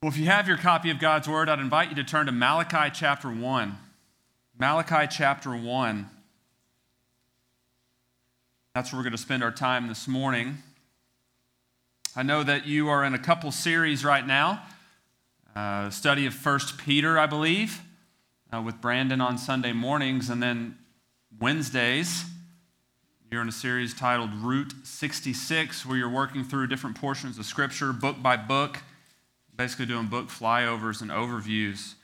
Well, if you have your copy of God's Word, I'd invite you to turn to Malachi chapter 1. Malachi chapter 1. That's where we're going to spend our time this morning. I know that you are in a couple series right now. Uh, study of First Peter, I believe, uh, with Brandon on Sunday mornings, and then Wednesdays. You're in a series titled Route 66, where you're working through different portions of Scripture, book by book basically doing book flyovers and overviews.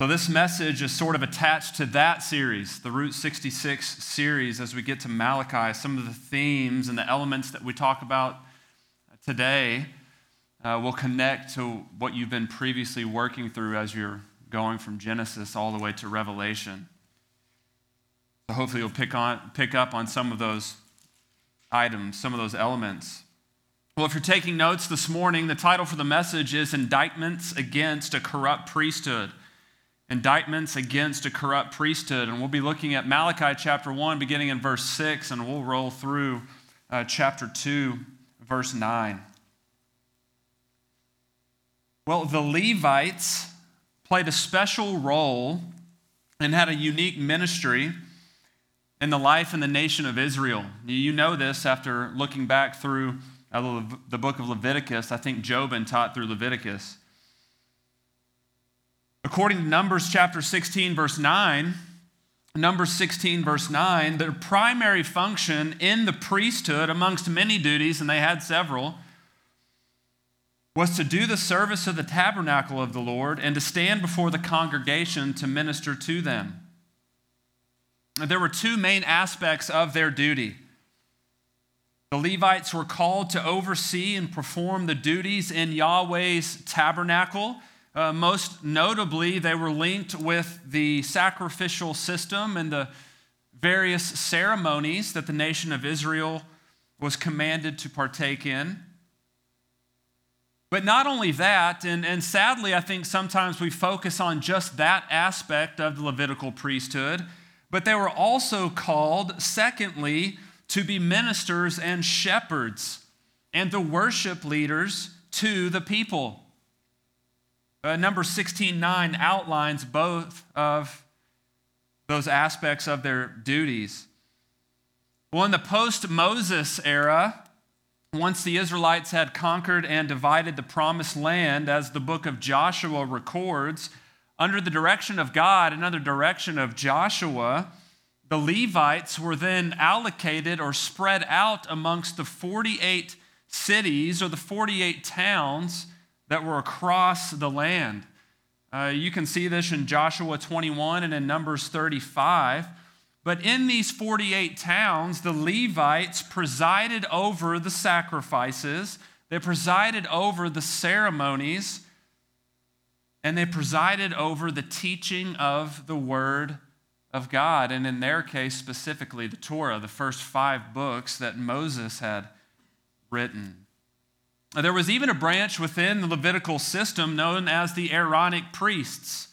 So, this message is sort of attached to that series, the Route 66 series, as we get to Malachi. Some of the themes and the elements that we talk about today uh, will connect to what you've been previously working through as you're going from Genesis all the way to Revelation. So, hopefully, you'll pick, on, pick up on some of those items, some of those elements. Well, if you're taking notes this morning, the title for the message is Indictments Against a Corrupt Priesthood. Indictments Against a Corrupt Priesthood. And we'll be looking at Malachi chapter 1, beginning in verse 6, and we'll roll through uh, chapter 2, verse 9. Well, the Levites played a special role and had a unique ministry in the life and the nation of Israel. You know this after looking back through the book of Leviticus. I think Jobin taught through Leviticus. According to Numbers chapter 16, verse 9, Numbers 16, verse 9, their primary function in the priesthood, amongst many duties, and they had several, was to do the service of the tabernacle of the Lord and to stand before the congregation to minister to them. There were two main aspects of their duty. The Levites were called to oversee and perform the duties in Yahweh's tabernacle. Uh, most notably, they were linked with the sacrificial system and the various ceremonies that the nation of Israel was commanded to partake in. But not only that, and, and sadly, I think sometimes we focus on just that aspect of the Levitical priesthood, but they were also called, secondly, to be ministers and shepherds and the worship leaders to the people. Uh, number 16:9 outlines both of those aspects of their duties. Well, in the post Moses era, once the Israelites had conquered and divided the promised land, as the book of Joshua records, under the direction of God and under the direction of Joshua, the Levites were then allocated or spread out amongst the 48 cities or the 48 towns that were across the land. Uh, you can see this in Joshua 21 and in Numbers 35. But in these 48 towns, the Levites presided over the sacrifices, they presided over the ceremonies, and they presided over the teaching of the Word of God, and in their case, specifically the Torah, the first five books that Moses had written. There was even a branch within the Levitical system known as the Aaronic priests.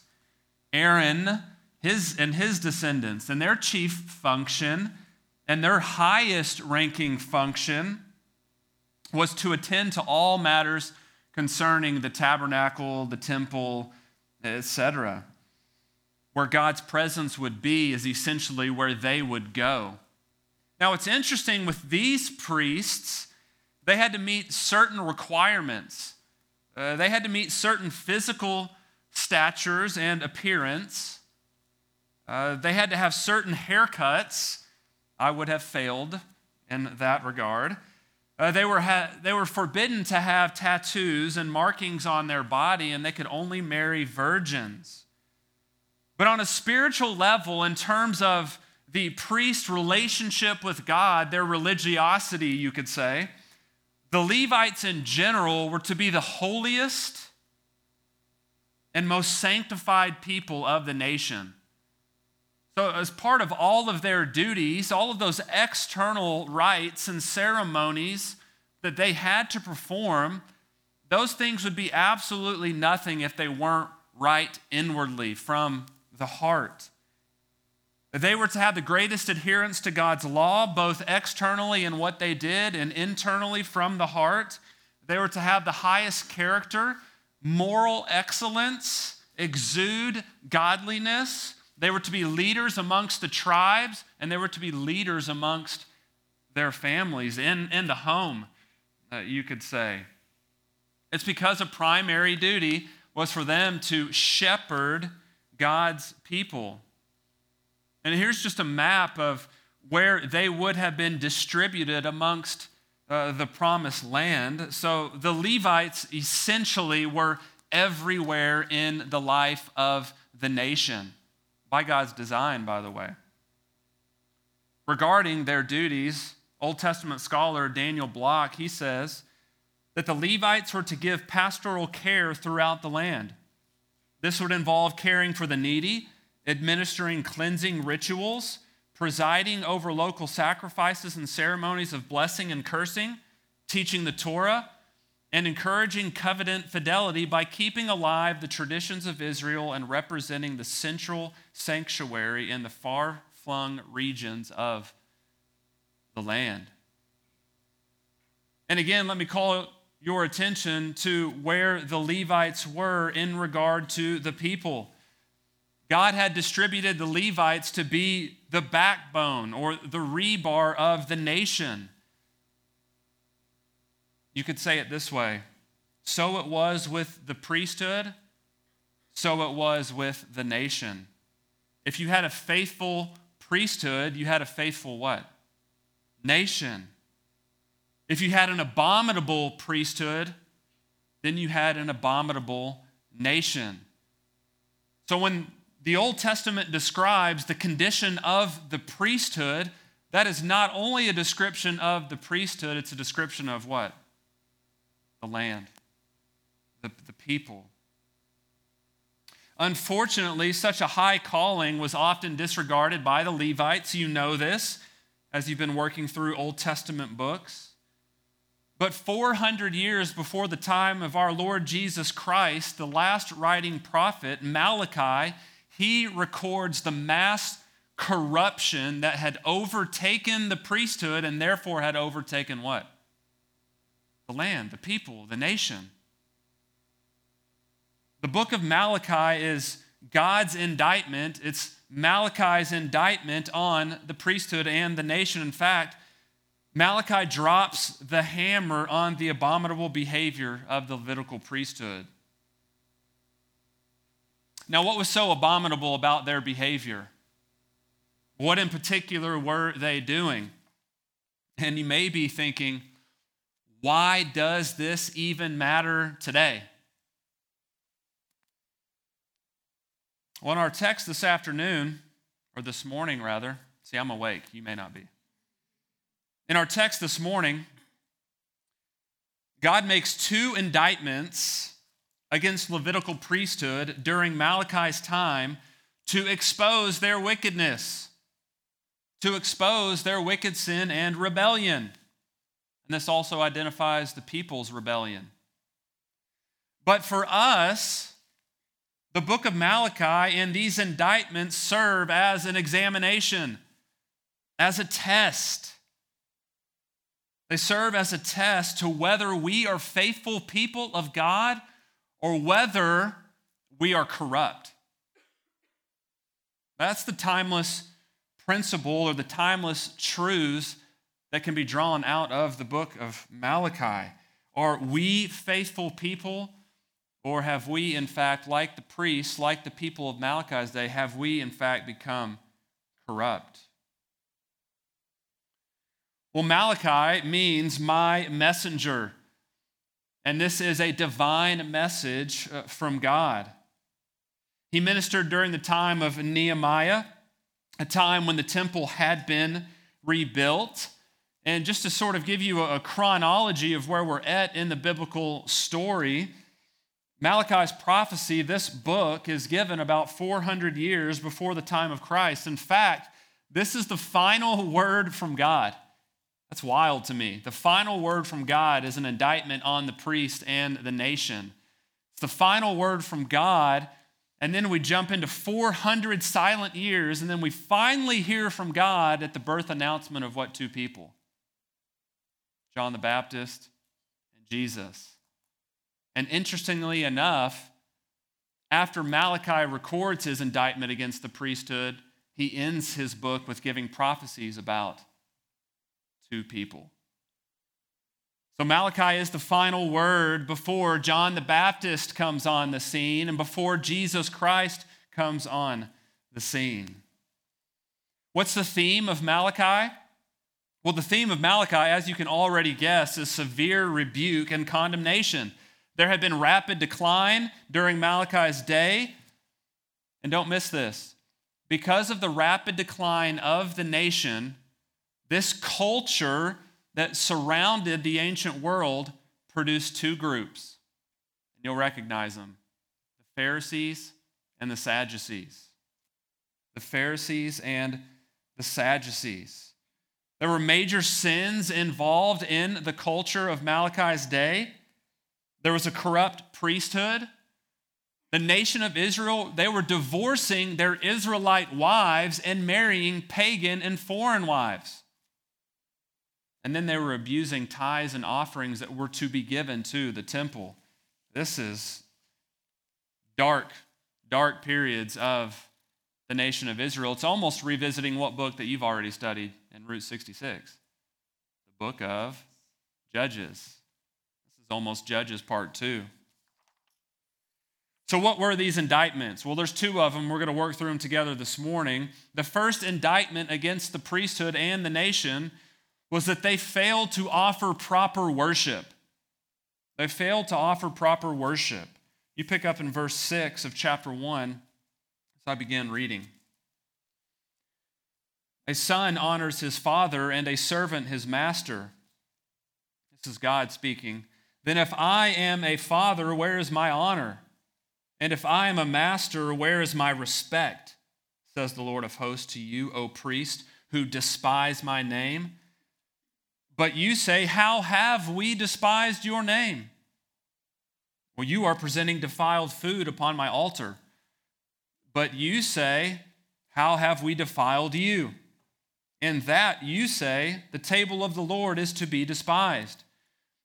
Aaron his, and his descendants, and their chief function and their highest ranking function was to attend to all matters concerning the tabernacle, the temple, etc where God's presence would be is essentially where they would go. Now, it's interesting with these priests, they had to meet certain requirements. Uh, they had to meet certain physical statures and appearance. Uh, they had to have certain haircuts. I would have failed in that regard. Uh, they, were ha- they were forbidden to have tattoos and markings on their body, and they could only marry virgins. But on a spiritual level, in terms of the priest relationship with God, their religiosity, you could say, the Levites in general were to be the holiest and most sanctified people of the nation. So, as part of all of their duties, all of those external rites and ceremonies that they had to perform, those things would be absolutely nothing if they weren't right inwardly from the heart. They were to have the greatest adherence to God's law, both externally in what they did and internally from the heart. They were to have the highest character, moral excellence, exude godliness. They were to be leaders amongst the tribes, and they were to be leaders amongst their families in, in the home, uh, you could say. It's because a primary duty was for them to shepherd God's people. And here's just a map of where they would have been distributed amongst uh, the promised land. So the Levites essentially were everywhere in the life of the nation, by God's design, by the way. Regarding their duties, Old Testament scholar Daniel Block, he says that the Levites were to give pastoral care throughout the land. This would involve caring for the needy, administering cleansing rituals, presiding over local sacrifices and ceremonies of blessing and cursing, teaching the Torah, and encouraging covenant fidelity by keeping alive the traditions of Israel and representing the central sanctuary in the far flung regions of the land. And again, let me call your attention to where the Levites were in regard to the people. God had distributed the Levites to be the backbone or the rebar of the nation. You could say it this way so it was with the priesthood, so it was with the nation. If you had a faithful priesthood, you had a faithful what? Nation. If you had an abominable priesthood, then you had an abominable nation. So when the Old Testament describes the condition of the priesthood, that is not only a description of the priesthood, it's a description of what? the land, the, the people. Unfortunately, such a high calling was often disregarded by the Levites. You know this as you've been working through Old Testament books. But 400 years before the time of our Lord Jesus Christ, the last writing prophet, Malachi, he records the mass corruption that had overtaken the priesthood and therefore had overtaken what? the land, the people, the nation. The book of Malachi is God's indictment. It's Malachi's indictment on the priesthood and the nation. In fact, Malachi drops the hammer on the abominable behavior of the Levitical priesthood. Now, what was so abominable about their behavior? What in particular were they doing? And you may be thinking, why does this even matter today? Well, in our text this afternoon, or this morning rather, see, I'm awake, you may not be. In our text this morning, God makes two indictments against Levitical priesthood during Malachi's time to expose their wickedness, to expose their wicked sin and rebellion. And this also identifies the people's rebellion. But for us, the book of Malachi and these indictments serve as an examination, as a test. They serve as a test to whether we are faithful people of God or whether we are corrupt. That's the timeless principle or the timeless truths that can be drawn out of the book of Malachi. Are we faithful people? Or have we, in fact, like the priests, like the people of Malachi's day, have we, in fact, become corrupt? Well, Malachi means my messenger. And this is a divine message uh, from God. He ministered during the time of Nehemiah, a time when the temple had been rebuilt. And just to sort of give you a chronology of where we're at in the biblical story, Malachi's prophecy, this book, is given about 400 years before the time of Christ. In fact, this is the final word from God. That's wild to me. The final word from God is an indictment on the priest and the nation. It's the final word from God, and then we jump into 400 silent years, and then we finally hear from God at the birth announcement of what two people? John the Baptist, and Jesus. And interestingly enough, after Malachi records his indictment against the priesthood, he ends his book with giving prophecies about two people. So Malachi is the final word before John the Baptist comes on the scene and before Jesus Christ comes on the scene. What's the theme of Malachi? Well, the theme of Malachi, as you can already guess, is severe rebuke and condemnation. There had been rapid decline during Malachi's day. And don't miss this because of the rapid decline of the nation, this culture that surrounded the ancient world produced two groups. And you'll recognize them the Pharisees and the Sadducees. The Pharisees and the Sadducees. There were major sins involved in the culture of Malachi's day. There was a corrupt priesthood. The nation of Israel, they were divorcing their Israelite wives and marrying pagan and foreign wives. And then they were abusing tithes and offerings that were to be given to the temple. This is dark, dark periods of the nation of Israel. It's almost revisiting what book that you've already studied in Route 66 the book of Judges. This is almost Judges part two. So, what were these indictments? Well, there's two of them. We're going to work through them together this morning. The first indictment against the priesthood and the nation was that they failed to offer proper worship. They failed to offer proper worship. You pick up in verse 6 of chapter 1 as I begin reading. A son honors his father, and a servant his master. This is God speaking. Then, if I am a father, where is my honor? And if I am a master, where is my respect? Says the Lord of hosts to you, O priest, who despise my name. But you say, How have we despised your name? Well, you are presenting defiled food upon my altar. But you say, How have we defiled you? In that you say, The table of the Lord is to be despised.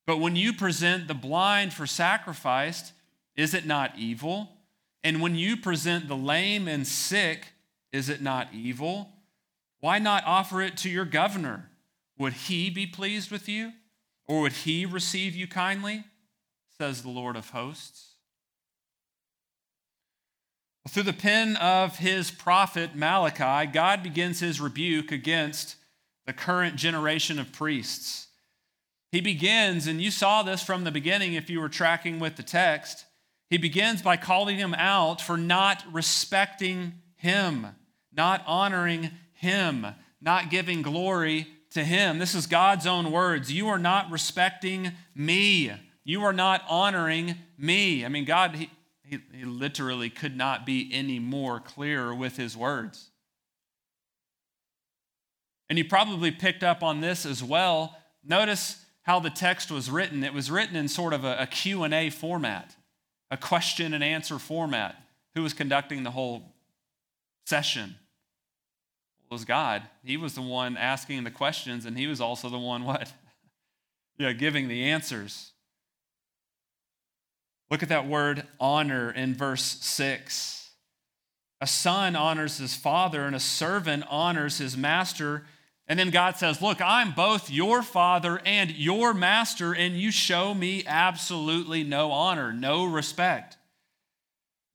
But when you present the blind for sacrifice, is it not evil? And when you present the lame and sick, is it not evil? Why not offer it to your governor? Would he be pleased with you? Or would he receive you kindly? Says the Lord of hosts. Through the pen of his prophet Malachi, God begins his rebuke against the current generation of priests. He begins, and you saw this from the beginning if you were tracking with the text, he begins by calling him out for not respecting him, not honoring him, not giving glory to him. This is God's own words. You are not respecting me. You are not honoring me. I mean, God, he, he, literally could not be any more clear with his words. And you probably picked up on this as well. Notice how the text was written. It was written in sort of a, a Q&A format, a question and answer format. Who was conducting the whole session? Was God. He was the one asking the questions, and he was also the one what? yeah, giving the answers. Look at that word honor in verse 6. A son honors his father, and a servant honors his master. And then God says, Look, I'm both your father and your master, and you show me absolutely no honor, no respect.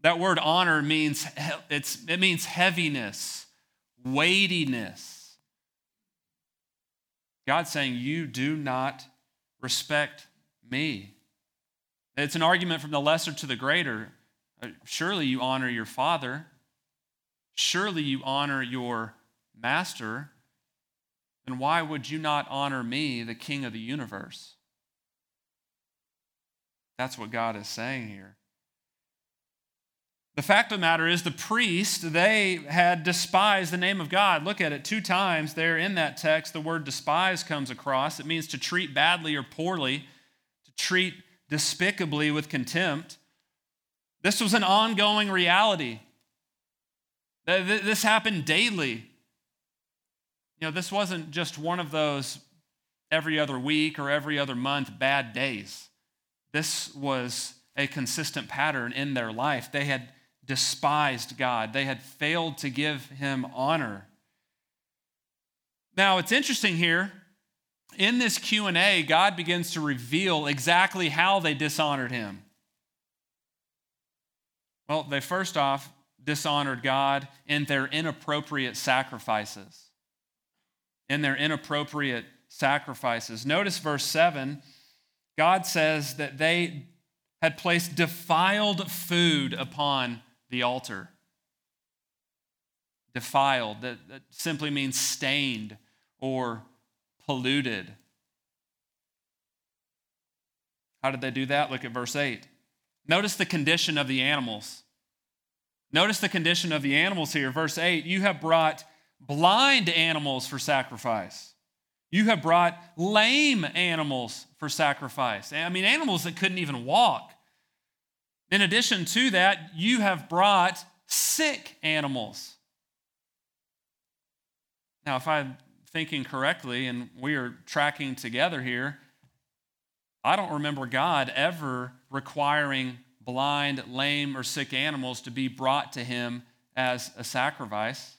That word honor means, it's, it means heaviness weightiness. God's saying, You do not respect me. It's an argument from the lesser to the greater. Uh, surely you honor your father. Surely you honor your master. Then why would you not honor me, the king of the universe? That's what God is saying here. The fact of the matter is, the priest, they had despised the name of God. Look at it two times there in that text, the word despise comes across. It means to treat badly or poorly, to treat despicably with contempt. This was an ongoing reality. This happened daily. You know, this wasn't just one of those every other week or every other month bad days. This was a consistent pattern in their life. They had despised God. They had failed to give him honor. Now, it's interesting here in this Q&A, God begins to reveal exactly how they dishonored him. Well, they first off dishonored God in their inappropriate sacrifices. In their inappropriate sacrifices. Notice verse 7. God says that they had placed defiled food upon the altar. Defiled, that, that simply means stained or polluted. How did they do that? Look at verse 8. Notice the condition of the animals. Notice the condition of the animals here. Verse 8 You have brought blind animals for sacrifice. You have brought lame animals for sacrifice. I mean, animals that couldn't even walk. In addition to that, you have brought sick animals. Now, if I'm thinking correctly and we are tracking together here, I don't remember God ever requiring blind, lame, or sick animals to be brought to him as a sacrifice.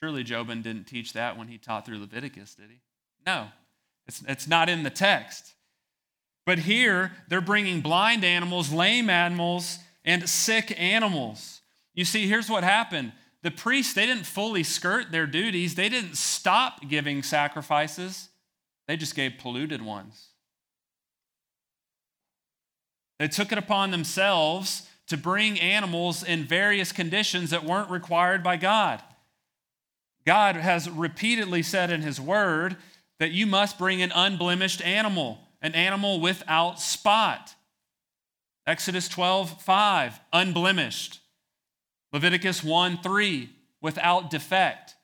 Surely Jobin didn't teach that when he taught through Leviticus, did he? No, it's, it's not in the text. But here, they're bringing blind animals, lame animals, and sick animals. You see, here's what happened the priests, they didn't fully skirt their duties, they didn't stop giving sacrifices, they just gave polluted ones. They took it upon themselves to bring animals in various conditions that weren't required by God. God has repeatedly said in His Word that you must bring an unblemished animal an animal without spot. Exodus 12, 5, unblemished. Leviticus 1, 3, without defect.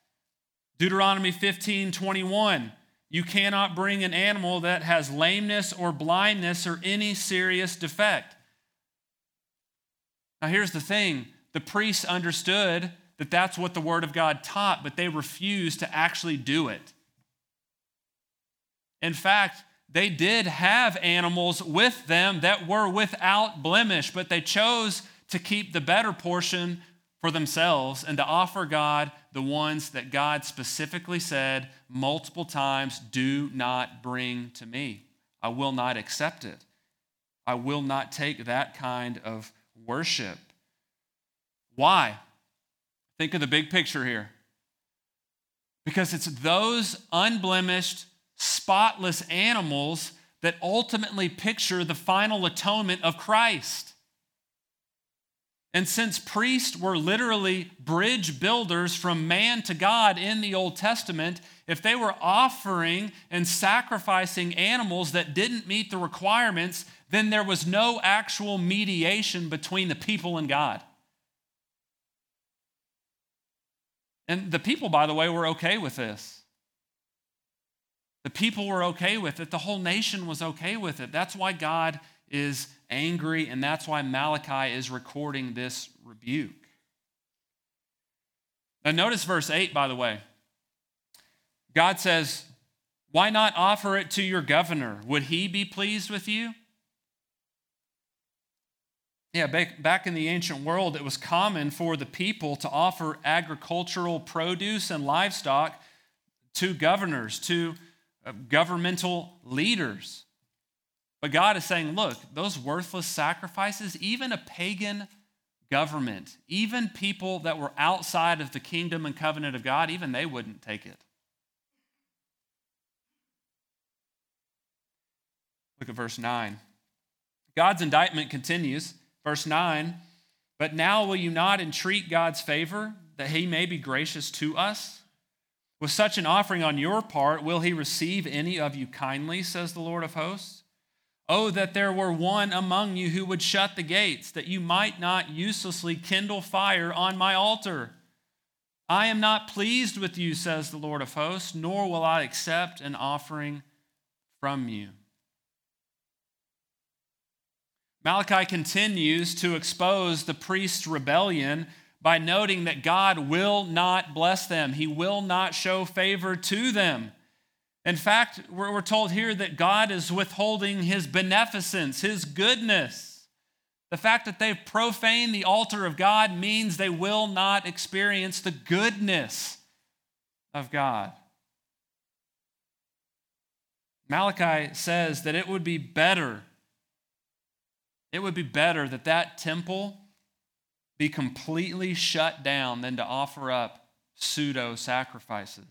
Deuteronomy 15, 21, you cannot bring an animal that has lameness or blindness or any serious defect. Now, here's the thing the priests understood that that's what the Word of God taught, but they refused to actually do it. In fact, they did have animals with them that were without blemish, but they chose to keep the better portion for themselves and to offer God the ones that God specifically said multiple times do not bring to me. I will not accept it. I will not take that kind of worship. Why? Think of the big picture here. Because it's those unblemished, spotless animals that ultimately picture the final atonement of Christ. And since priests were literally bridge builders from man to God in the Old Testament, if they were offering and sacrificing animals that didn't meet the requirements, then there was no actual mediation between the people and God. And the people, by the way, were okay with this. The people were okay with it. The whole nation was okay with it. That's why God is angry, and that's why Malachi is recording this rebuke. Now, notice verse 8, by the way. God says, Why not offer it to your governor? Would he be pleased with you? Yeah, back, in the ancient world, it was common for the people to offer agricultural produce and livestock to governors, to governmental leaders. But God is saying, look, those worthless sacrifices, even a pagan government, even people that were outside of the kingdom and covenant of God, even they wouldn't take it. Look at verse 9. God's indictment continues. Verse 9, but now will you not entreat God's favor that he may be gracious to us? With such an offering on your part, will he receive any of you kindly, says the Lord of hosts? Oh, that there were one among you who would shut the gates, that you might not uselessly kindle fire on my altar. I am not pleased with you, says the Lord of hosts, nor will I accept an offering from you. Malachi continues to expose the priest's rebellion by noting that God will not bless them, He will not show favor to them. In fact, we're, told here that God is withholding his beneficence, his goodness. The fact that they've profaned the altar of God means they will not experience the goodness of God. Malachi says that it would be better, it would be better that that temple be completely shut down than to offer up pseudo sacrifices.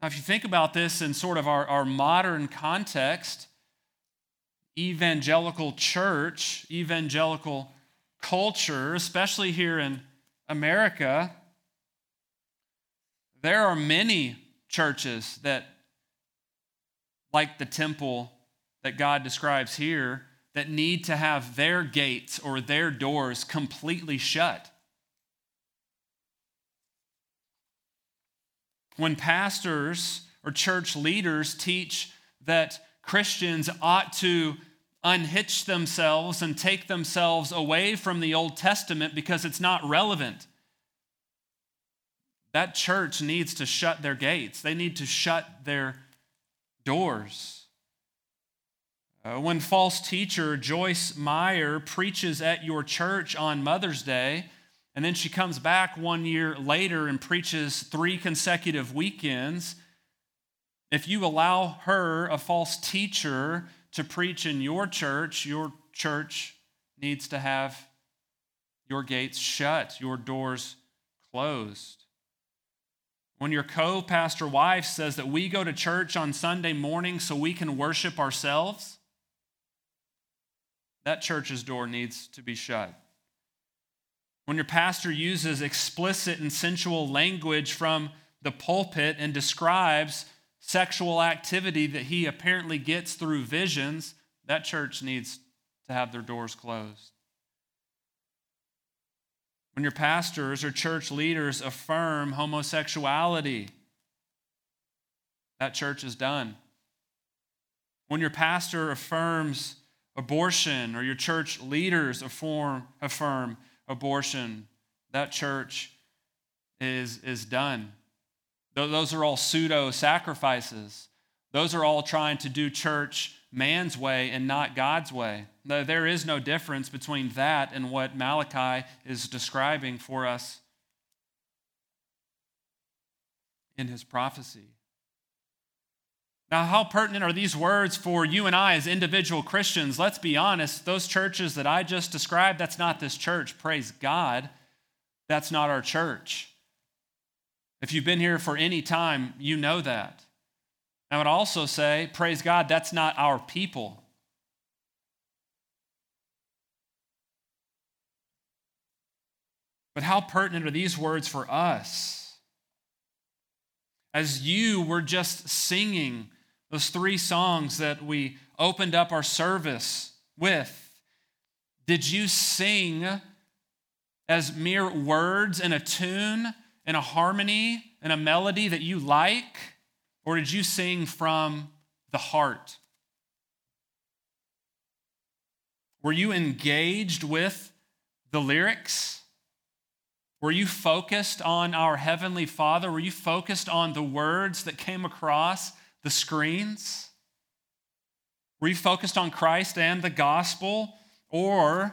Now, if you think about this in sort of our, our modern context, evangelical church, evangelical culture, especially here in America, there are many churches that, like the temple that God describes here, that need to have their gates or their doors completely shut. When pastors or church leaders teach that Christians ought to unhitch themselves and take themselves away from the Old Testament because it's not relevant that church needs to shut their gates, they need to shut their doors. Uh, when false teacher Joyce Meyer preaches at your church on Mother's Day, and then she comes back one year later and preaches three consecutive weekends, if you allow her, a false teacher, to preach in your church, your church needs to have your gates shut, your doors closed. When your co pastor wife says that we go to church on Sunday morning so we can worship ourselves, that church's door needs to be shut. When your pastor uses explicit and sensual language from the pulpit and describes sexual activity that he apparently gets through visions, that church needs to have their doors closed. When your pastors or church leaders affirm homosexuality, that church is done. When your pastor affirms abortion or your church leaders affirm, affirm abortion, that church is, is done. Those are all pseudo sacrifices. Those are all trying to do church man's way and not God's way. There is no difference between that and what Malachi is describing for us in his prophecy. Now, how pertinent are these words for you and I as individual Christians? Let's be honest, those churches that I just described, that's not this church. Praise God. That's not our church. If you've been here for any time, you know that. I would also say, praise God, that's not our people. But how pertinent are these words for us? As you were just singing those three songs that we opened up our service with, did you sing as mere words in a tune, in a harmony, in a melody that you like? Or did you sing from the heart? Were you engaged with the lyrics? Were you focused on our Heavenly Father? Were you focused on the words that came across the screens? Were you focused on Christ and the gospel? Or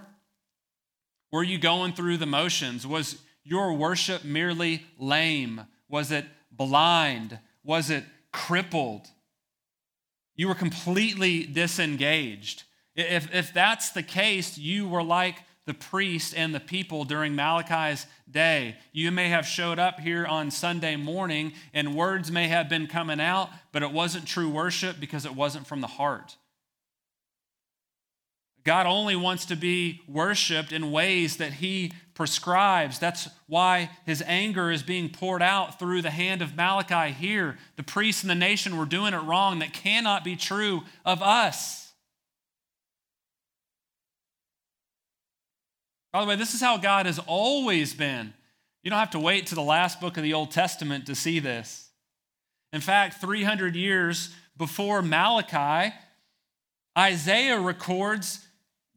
were you going through the motions? Was your worship merely lame? Was it blind? Was it crippled. You were completely disengaged. If, if that's the case, you were like the priest and the people during Malachi's day. You may have showed up here on Sunday morning and words may have been coming out, but it wasn't true worship because it wasn't from the heart. God only wants to be worshiped in ways that He prescribes. That's why His anger is being poured out through the hand of Malachi here. The priests and the nation were doing it wrong. That cannot be true of us. By the way, this is how God has always been. You don't have to wait to the last book of the Old Testament to see this. In fact, 300 years before Malachi, Isaiah records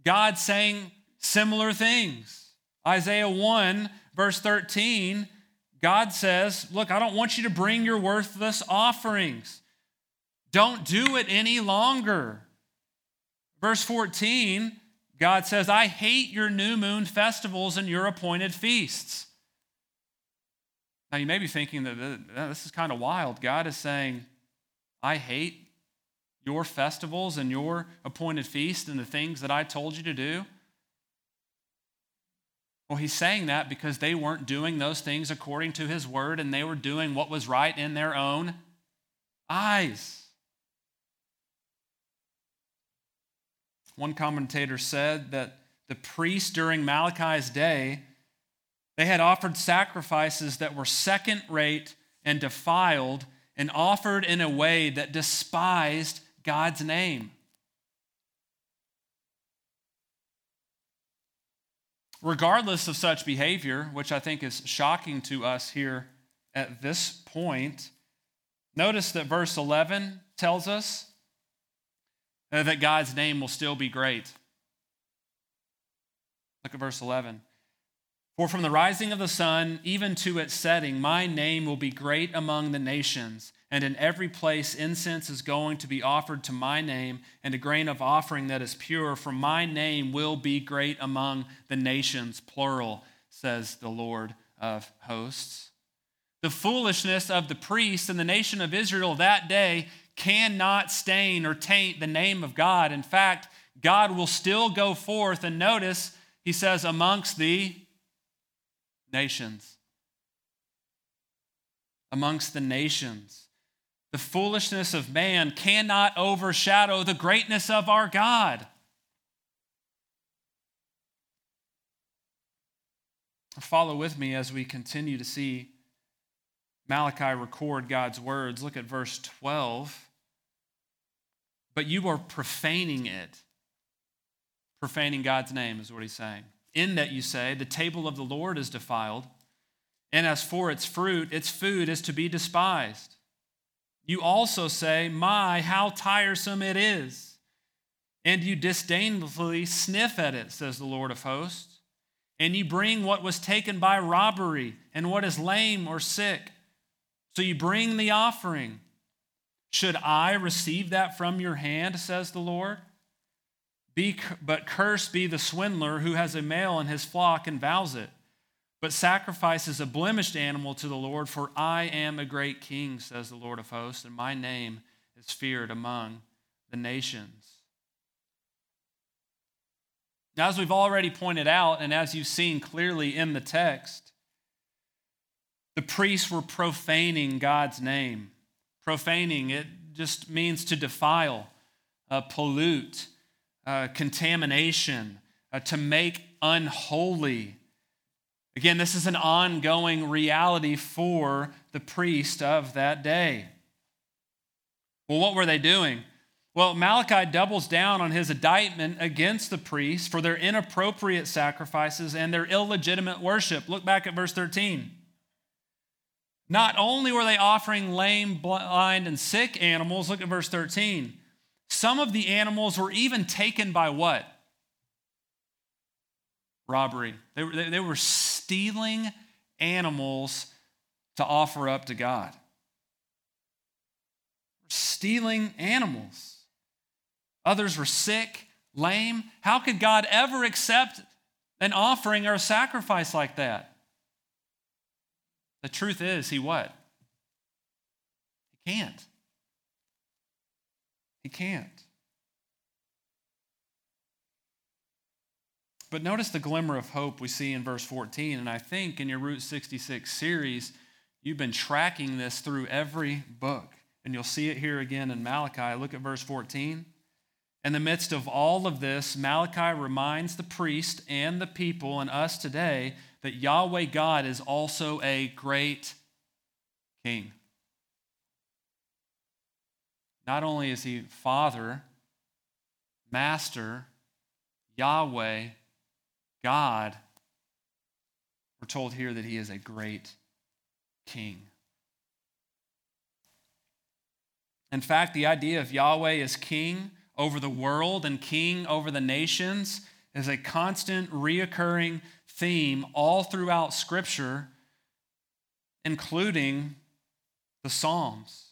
God saying similar things. Isaiah 1, verse 13, God says, Look, I don't want you to bring your worthless offerings. Don't do it any longer. Verse 14, God says, I hate your new moon festivals and your appointed feasts. Now, you may be thinking that this is kind of wild. God is saying, I hate your festivals and your appointed feast and the things that I told you to do. Well, he's saying that because they weren't doing those things according to his word and they were doing what was right in their own eyes. One commentator said that the priests during Malachi's day they had offered sacrifices that were second rate and defiled and offered in a way that despised God's name. Regardless of such behavior, which I think is shocking to us here at this point, notice that verse 11 tells us Uh, that God's name will still be great. Look at verse 11. For from the rising of the sun even to its setting, my name will be great among the nations, and in every place incense is going to be offered to my name, and a grain of offering that is pure, for my name will be great among the nations, plural, says the Lord of hosts. The foolishness of the priests and the nation of Israel that day cannot stain or taint the name of God. In fact, God will still go forth, and notice, he says, amongst the nations. Amongst the nations. The foolishness of man cannot overshadow the greatness of our God. Follow with me as we continue to see Malachi record God's words. Look at verse 12. But you are profaning it. Profaning God's name is what he's saying. In that you say, the table of the Lord is defiled, and as for its fruit, its food is to be despised. You also say, My, how tiresome it is. And you disdainfully sniff at it, says the Lord of hosts. And you bring what was taken by robbery and what is lame or sick. So you bring the offering. Should I receive that from your hand, says the Lord? Be, but cursed be the swindler who has a male in his flock and vows it but sacrifices a blemished animal to the Lord, for I am a great king, says the Lord of hosts, and my name is feared among the nations. Now, as we've already pointed out, and as you've seen clearly in the text, the priests were profaning God's name. Profaning, it just means to defile, uh, pollute, uh, contamination, uh, to make unholy. Again, this is an ongoing reality for the priest of that day. Well, what were they doing? Well, Malachi doubles down on his indictment against the priests for their inappropriate sacrifices and their illegitimate worship. Look back at verse 13. Not only were they offering lame, blind, and sick animals, look at verse 13. Some of the animals were even taken by what? robbery. They were, they, they were stealing animals to offer up to God. Stealing animals. Others were sick, lame. How could God ever accept an offering or a sacrifice like that? The truth is, he what? He can't. He can't. But notice the glimmer of hope we see in verse 14. And I think in your Route 66 series, you've been tracking this through every book. And you'll see it here again in Malachi. Look at verse 14. In the midst of all of this, Malachi reminds the priest and the people and us today that Yahweh God is also a great king. Not only is he Father, Master, Yahweh, God, we're told here that he is a great king. In fact, the idea of Yahweh as king over the world and king over the nations is a constant, reoccurring theme all throughout Scripture. including the Psalms.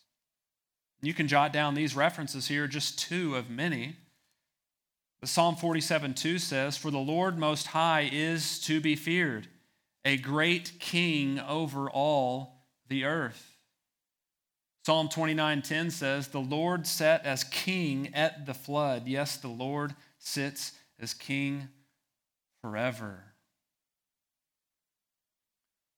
You can jot down these references here, just two of many. But Psalm 47 2 says, For the Lord Most High is to be feared, a great king over all the earth. Psalm 29:10 says, "The Lord sat as king at the flood. Yes, the Lord sits as king forever."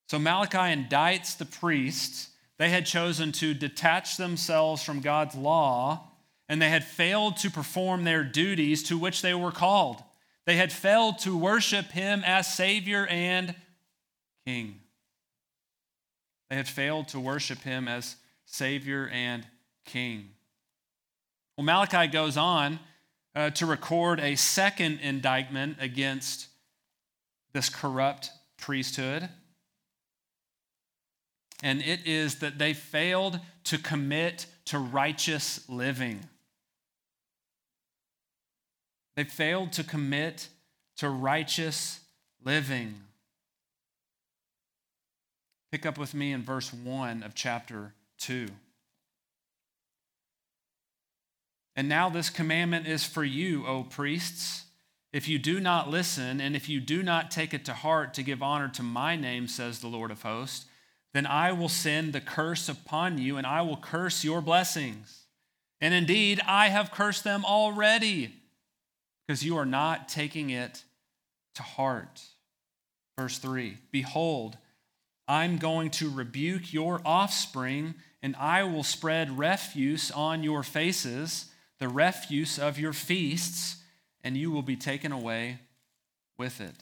So Malachi indicts the priests. They had chosen to detach themselves from God's law, and they had failed to perform their duties to which they were called. They had failed to worship him as Savior and King. They had failed to worship him as Savior and King. Well, Malachi goes on uh, to record a second indictment against this corrupt priesthood. And it is that they failed to commit to righteous living. They failed to commit to righteous living. Pick up with me in verse 1 of chapter 2. And now this commandment is for you, O priests. If you do not listen, and if you do not take it to heart to give honor to my name, says the Lord of hosts, then I will send the curse upon you, and I will curse your blessings. And indeed, I have cursed them already, because you are not taking it to heart. Verse 3 Behold, I'm going to rebuke your offspring, and I will spread refuse on your faces, the refuse of your feasts, and you will be taken away with it.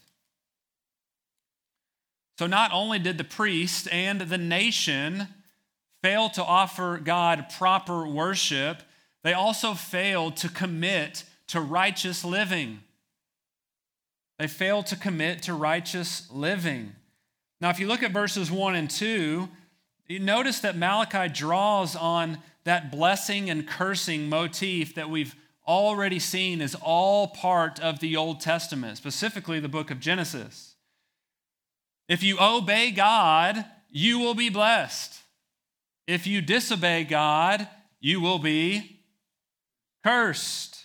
So, not only did the priest and the nation fail to offer God proper worship, they also failed to commit to righteous living. They failed to commit to righteous living. Now, if you look at verses 1 and 2, you notice that Malachi draws on that blessing and cursing motif that we've already seen is all part of the Old Testament, specifically the book of Genesis. If you obey God, you will be blessed. If you disobey God, you will be cursed.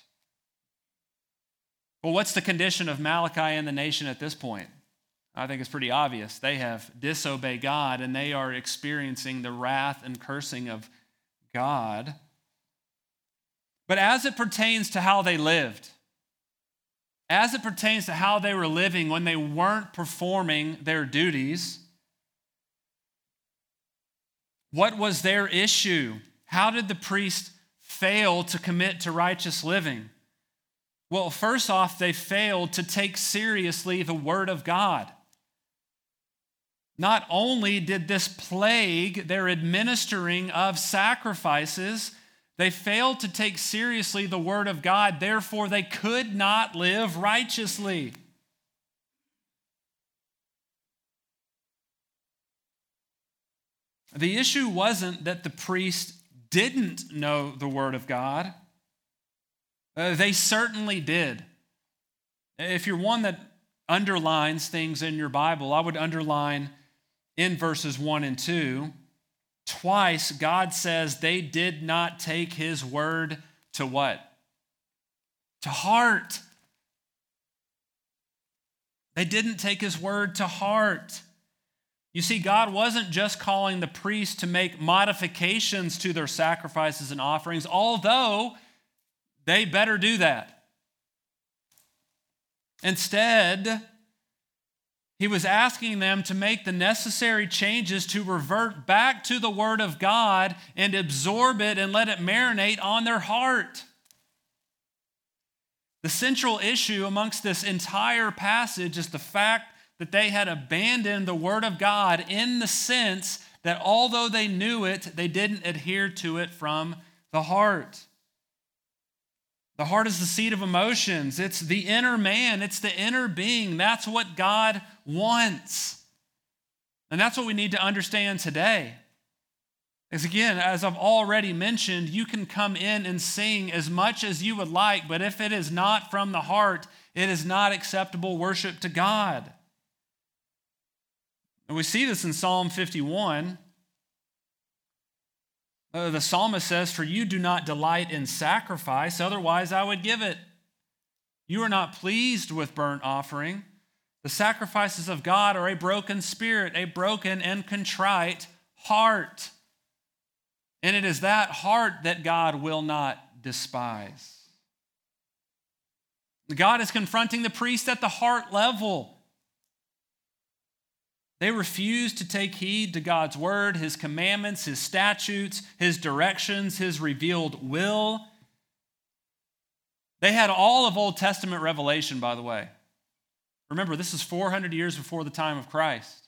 Well, what's the condition of Malachi and the nation at this point? I think it's pretty obvious. They have disobeyed God and they are experiencing the wrath and cursing of God. But as it pertains to how they lived, as it pertains to how they were living when they weren't performing their duties, what was their issue? How did the priest fail to commit to righteous living? Well, first off, they failed to take seriously the Word of God. Not only did this plague their administering of sacrifices, they failed to take seriously the word of God, therefore, they could not live righteously. The issue wasn't that the priest didn't know the word of God, uh, they certainly did. If you're one that underlines things in your Bible, I would underline in verses 1 and 2, twice God says they did not take his word to what? To heart. They didn't take his word to heart. You see, God wasn't just calling the priests to make modifications to their sacrifices and offerings, although they better do that. Instead, he was asking them to make the necessary changes to revert back to the Word of God and absorb it and let it marinate on their heart. The central issue amongst this entire passage is the fact that they had abandoned the Word of God in the sense that although they knew it, they didn't adhere to it from the heart. The heart is the seat of emotions. It's the inner man, it's the inner being. That's what God wants. And that's what we need to understand today. Because again, as I've already mentioned, you can come in and sing as much as you would like, but if it is not from the heart, it is not acceptable worship to God. And we see this in Psalm 51. Uh, the psalmist says, For you do not delight in sacrifice, otherwise I would give it. You are not pleased with burnt offering. The sacrifices of God are a broken spirit, a broken and contrite heart. And it is that heart that God will not despise. God is confronting the priest at the heart level. They refused to take heed to God's word, his commandments, his statutes, his directions, his revealed will. They had all of Old Testament revelation, by the way. Remember, this is 400 years before the time of Christ.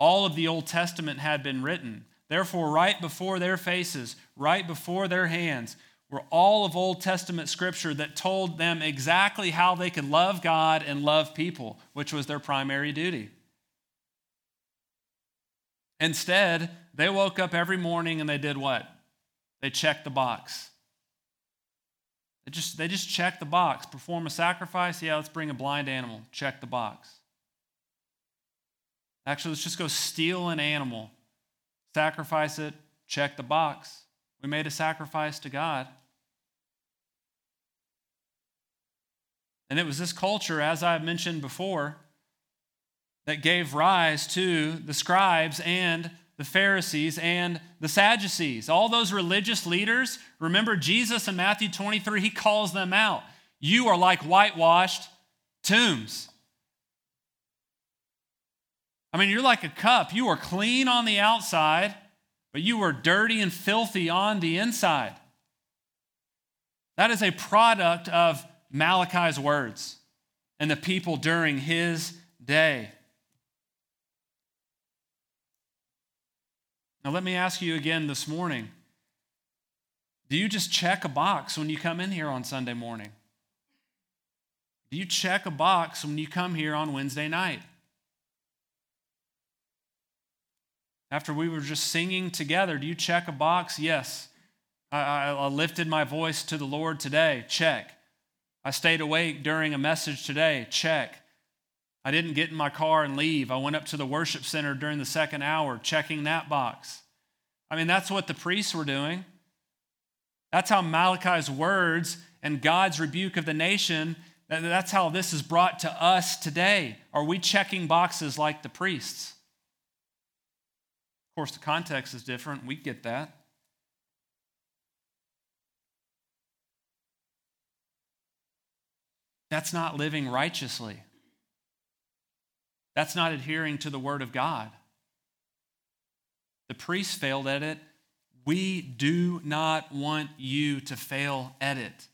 All of the Old Testament had been written. Therefore, right before their faces, right before their hands, were all of Old Testament scripture that told them exactly how they could love God and love people, which was their primary duty. Instead, they woke up every morning and they did what? They checked the box. They just, they just checked the box. Perform a sacrifice? Yeah, let's bring a blind animal. Check the box. Actually, let's just go steal an animal, sacrifice it, check the box. We made a sacrifice to God. And it was this culture, as I've mentioned before, that gave rise to the scribes and the Pharisees and the Sadducees. All those religious leaders, remember Jesus in Matthew 23, he calls them out. You are like whitewashed tombs. I mean, you're like a cup. You are clean on the outside, but you are dirty and filthy on the inside. That is a product of Malachi's words and the people during his day. Now, let me ask you again this morning do you just check a box when you come in here on Sunday morning? Do you check a box when you come here on Wednesday night? After we were just singing together, do you check a box? Yes. I, I, lifted my voice to the Lord today. Check. I stayed awake during a message today. Check. I didn't get in my car and leave. I went up to the worship center during the second hour, checking that box. I mean, that's what the priests were doing. That's how Malachi's words and God's rebuke of the nation, that's how this is brought to us today. Are we checking boxes like the priests? Of course, the context is different. We get that. That's not living righteously. That's not adhering to the Word of God. The priests failed at it. We do not want you to fail at it.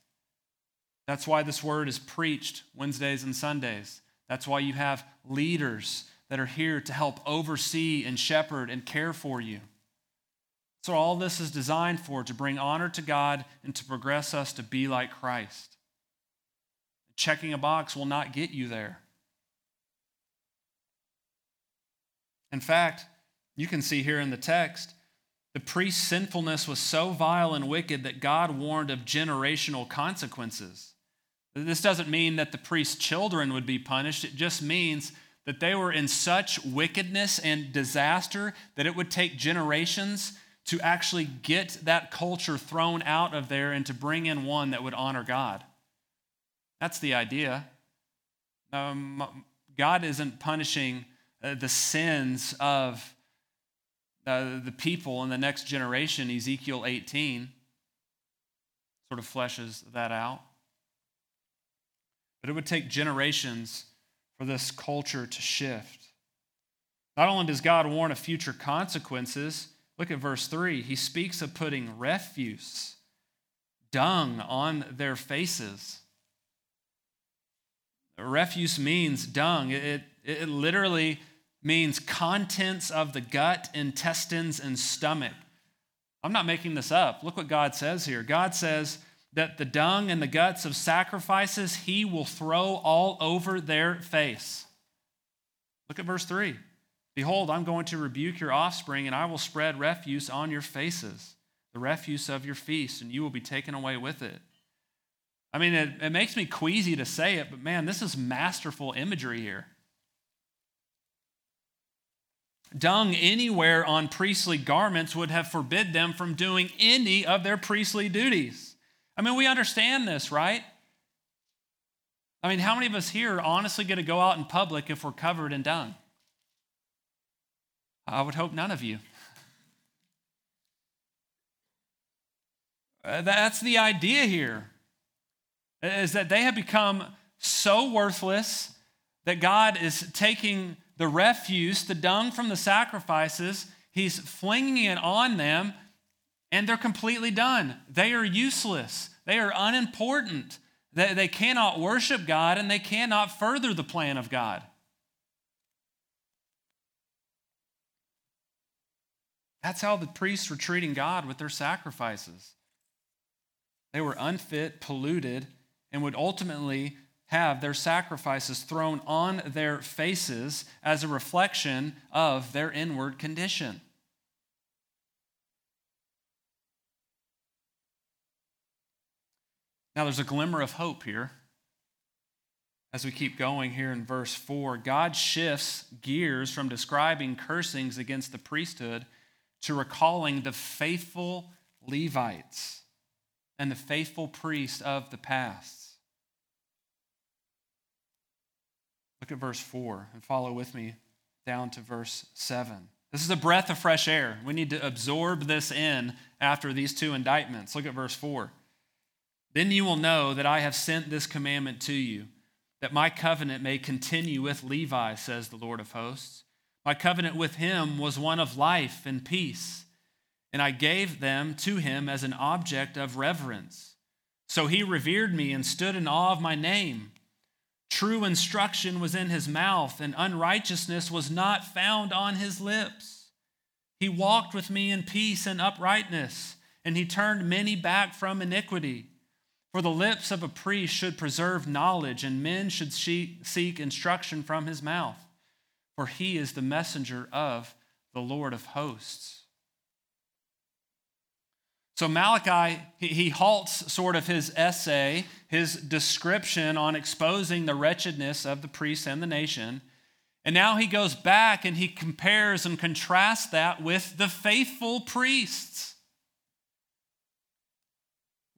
That's why this word is preached Wednesdays and Sundays. That's why you have leaders that are here to help oversee and shepherd and care for you. So, all this is designed for to bring honor to God and to progress us to be like Christ. Checking a box will not get you there. In fact, you can see here in the text, the priest's sinfulness was so vile and wicked that God warned of generational consequences. This doesn't mean that the priest's children would be punished, it just means that they were in such wickedness and disaster that it would take generations to actually get that culture thrown out of there and to bring in one that would honor God. That's the idea. Um, God isn't punishing uh, the sins of uh, the people in the next generation, Ezekiel 18 sort of fleshes that out. But it would take generations for this culture to shift. Not only does God warn of future consequences, look at verse 3. He speaks of putting refuse, dung on their faces. Refuse means dung. It, it, it literally means contents of the gut, intestines, and stomach. I'm not making this up. Look what God says here. God says that the dung and the guts of sacrifices he will throw all over their face. Look at verse 3. Behold, I'm going to rebuke your offspring, and I will spread refuse on your faces, the refuse of your feast, and you will be taken away with it. I mean, it, it makes me queasy to say it, but man, this is masterful imagery here. Dung anywhere on priestly garments would have forbid them from doing any of their priestly duties. I mean, we understand this, right? I mean, how many of us here are honestly going to go out in public if we're covered in dung? I would hope none of you. Uh, that's the idea here, is that they have become so worthless that God is taking the refuse, the dung from the sacrifices, He's flinging it on them, and they're completely done. They are useless, they are unimportant. They, they cannot worship God, and they cannot further the plan of God. That's how the priests were treating God with their sacrifices. They were unfit, polluted, and would ultimately have their sacrifices thrown on their faces as a reflection of their inward condition. Now, there's a glimmer of hope here. As we keep going here in verse 4, God shifts gears from describing cursings against the priesthood to recalling the faithful Levites and the faithful priests of the past. Look at verse 4 and follow with me down to verse 7. This is a breath of fresh air. We need to absorb this in after these two indictments. Look at verse 4. Then you will know that I have sent this commandment to you, that my covenant may continue with Levi, says the Lord of hosts. My covenant with him was one of life and peace, and I gave them to him as an object of reverence. So he revered me and stood in awe of my name. True instruction was in his mouth, and unrighteousness was not found on his lips. He walked with me in peace and uprightness, and he turned many back from iniquity. For the lips of a priest should preserve knowledge, and men should seek instruction from his mouth. For he is the messenger of the Lord of hosts. So Malachi, he halts sort of his essay, his description on exposing the wretchedness of the priests and the nation. And now he goes back and he compares and contrasts that with the faithful priests.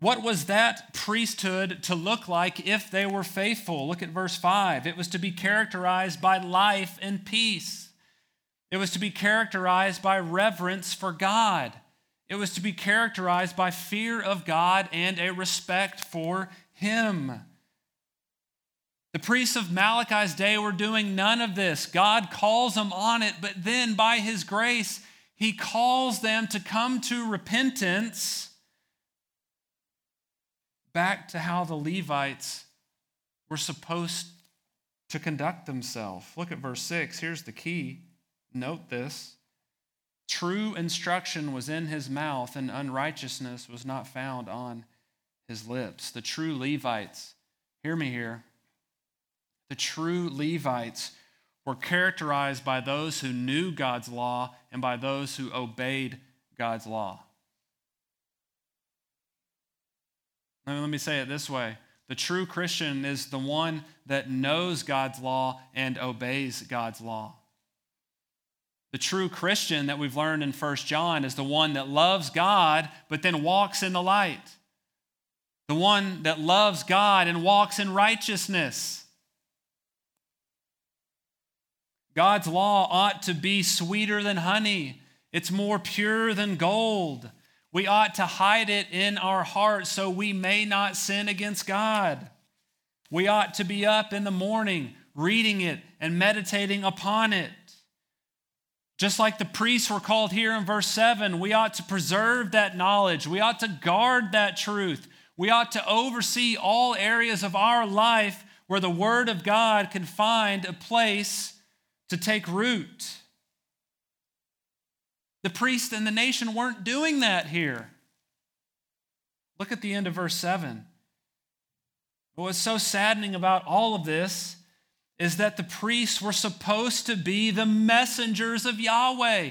What was that priesthood to look like if they were faithful? Look at verse 5. It was to be characterized by life and peace, it was to be characterized by reverence for God. It was to be characterized by fear of God and a respect for Him. The priests of Malachi's day were doing none of this. God calls them on it, but then by His grace, He calls them to come to repentance back to how the Levites were supposed to conduct themselves. Look at verse 6. Here's the key. Note this. True instruction was in his mouth, and unrighteousness was not found on his lips. The true Levites, hear me here, the true Levites were characterized by those who knew God's law and by those who obeyed God's law. Let me say it this way the true Christian is the one that knows God's law and obeys God's law. The true Christian that we've learned in 1 John is the one that loves God but then walks in the light. The one that loves God and walks in righteousness. God's law ought to be sweeter than honey. It's more pure than gold. We ought to hide it in our hearts so we may not sin against God. We ought to be up in the morning reading it and meditating upon it. Just like the priests were called here in verse 7, we ought to preserve that knowledge. We ought to guard that truth. We ought to oversee all areas of our life where the Word of God can find a place to take root. The priests and the nation weren't doing that here. Look at the end of verse 7. What's so saddening about all of this is that the priests were supposed to be the messengers of Yahweh.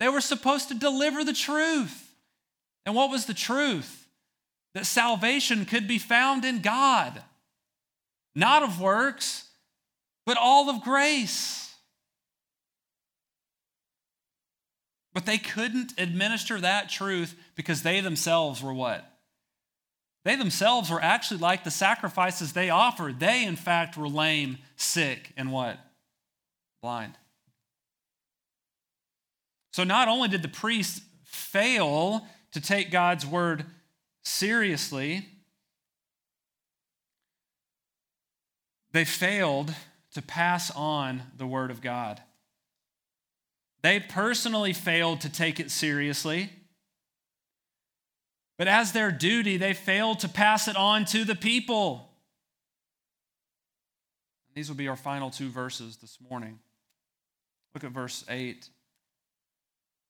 They were supposed to deliver the truth. And what was the truth? That salvation could be found in God, not of works, but all of grace. But they couldn't administer that truth because they themselves were what? They themselves were actually like the sacrifices they offered. They, in fact, were lame, sick, and what? Blind. So not only did the priests fail to take God's word seriously, they failed to pass on the word of God. They personally failed to take it seriously. But as their duty, they failed to pass it on to the people. These will be our final two verses this morning. Look at verse 8.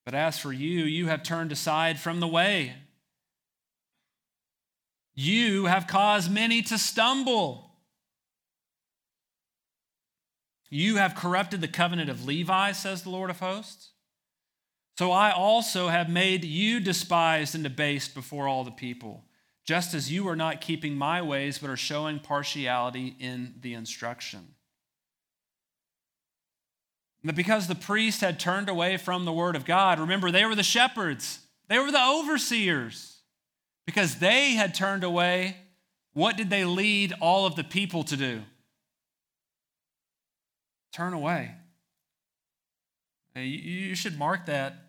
But as for you, you have turned aside from the way. You have caused many to stumble. You have corrupted the covenant of Levi, says the Lord of hosts. So I also have made you despised and debased before all the people, just as you are not keeping my ways, but are showing partiality in the instruction. But because the priest had turned away from the word of God, remember, they were the shepherds, they were the overseers. Because they had turned away, what did they lead all of the people to do? Turn away. You should mark that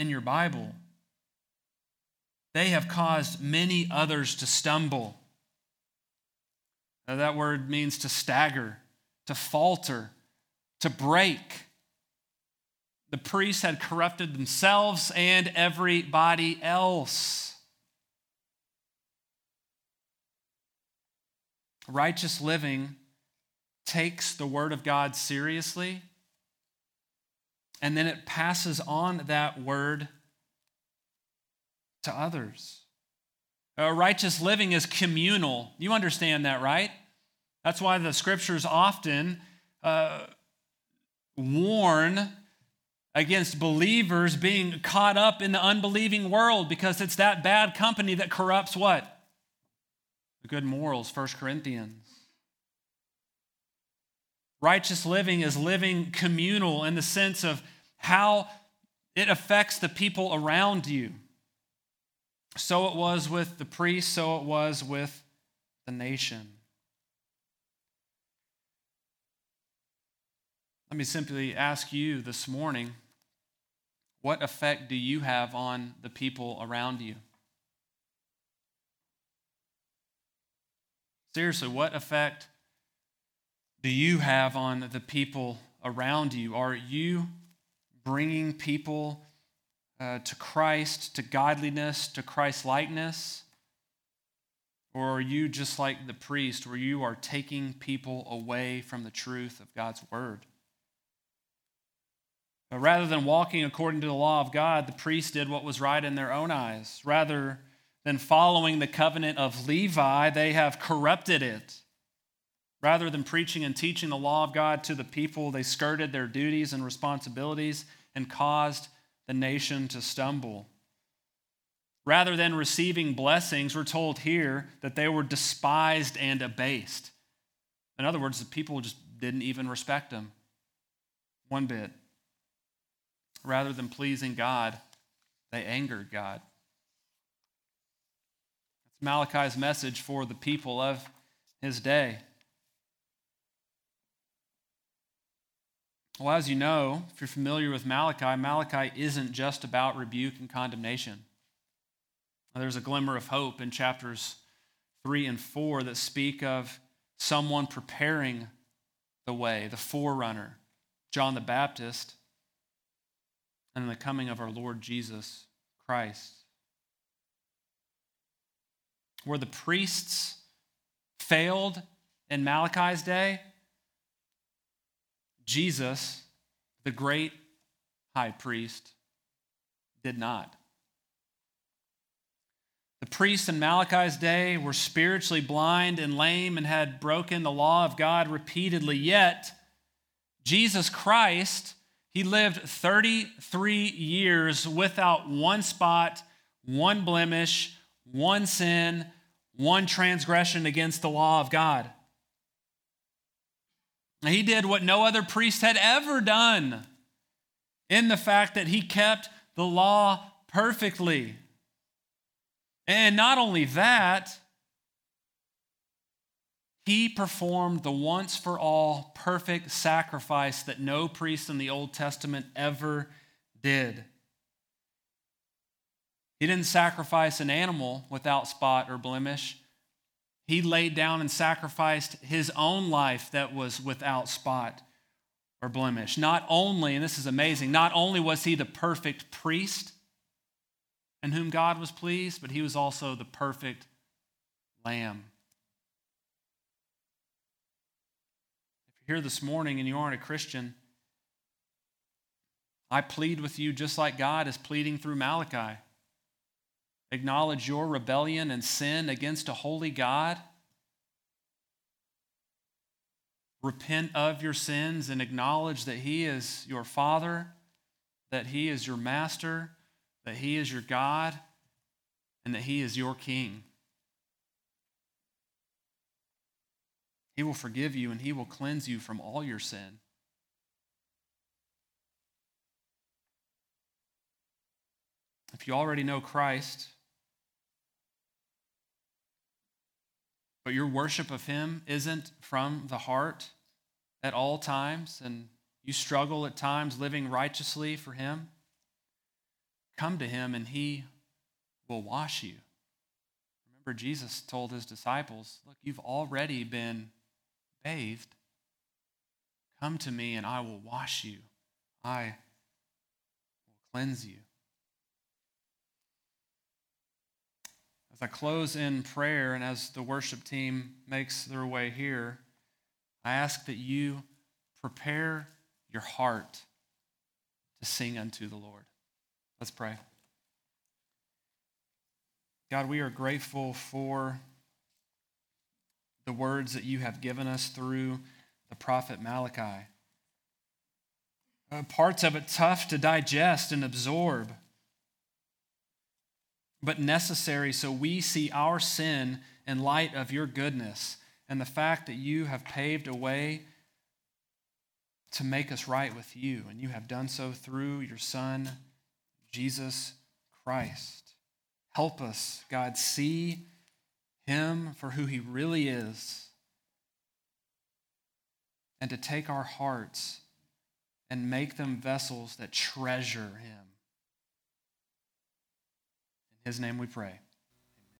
in your Bible. They have caused many others to stumble. Now, that word means to stagger, to falter, to break. The priests had corrupted themselves and everybody else. Righteous living takes the Word of God seriously and then it passes on that word to others. Righteous living is communal. You understand that, right? That's why the scriptures often uh, warn against believers being caught up in the unbelieving world because it's that bad company that corrupts what? The good morals, 1 Corinthians. Righteous living is living communal in the sense of how it affects the people around you. So it was with the priests, so it was with the nation. Let me simply ask you this morning what effect do you have on the people around you? Seriously, what effect do you have on the people around you? Are you bringing people uh, to Christ, to godliness, to Christ likeness? Or are you just like the priest, where you are taking people away from the truth of God's word? But rather than walking according to the law of God, the priests did what was right in their own eyes. Rather than following the covenant of Levi, they have corrupted it. Rather than preaching and teaching the law of God to the people, they skirted their duties and responsibilities and caused the nation to stumble. Rather than receiving blessings, we're told here that they were despised and abased. In other words, the people just didn't even respect them one bit. Rather than pleasing God, they angered God. That's Malachi's message for the people of his day. Well, as you know, if you're familiar with Malachi, Malachi isn't just about rebuke and condemnation. There's a glimmer of hope in chapters 3 and 4 that speak of someone preparing the way, the forerunner, John the Baptist, and the coming of our Lord Jesus Christ. Where the priests failed in Malachi's day, Jesus, the great high priest, did not. The priests in Malachi's day were spiritually blind and lame and had broken the law of God repeatedly. Yet, Jesus Christ, he lived 33 years without one spot, one blemish, one sin, one transgression against the law of God. He did what no other priest had ever done. in the fact that he kept the law perfectly. And not only that, he performed the once for all perfect sacrifice that no priest in the Old Testament ever did. He didn't sacrifice an animal without spot or blemish. He laid down and sacrificed his own life that was without spot or blemish. Not only, and this is amazing, not only was he the perfect priest in whom God was pleased, but he was also the perfect lamb. If you're here this morning and you aren't a Christian, I plead with you just like God is pleading through Malachi. Acknowledge your rebellion and sin against a holy God repent of your sins and acknowledge that He is your Father, that He is your Master, that He is your God, and that He is your King. He will forgive you and He will cleanse you from all your sin. If you already know Christ, but your worship of Him isn't from the heart at all times, and you struggle at times living righteously for Him, come to Him and He will wash you. Remember, Jesus told His disciples, Look, you've already been bathed. Come to me and I will wash you. I will cleanse you. As I close in prayer and as the worship team makes their way here, I ask that you prepare your heart to sing unto the Lord. Let's pray. God, we are grateful for the words that you have given us through the prophet Malachi. Uh, parts of it tough to digest and absorb but necessary so we see our sin in light of your goodness and the fact that you have paved a way to make us right with you. And you have done so through your Son, Jesus Christ. Help us, God, see him for who he really is and to take our hearts and make them vessels that treasure him his name we pray.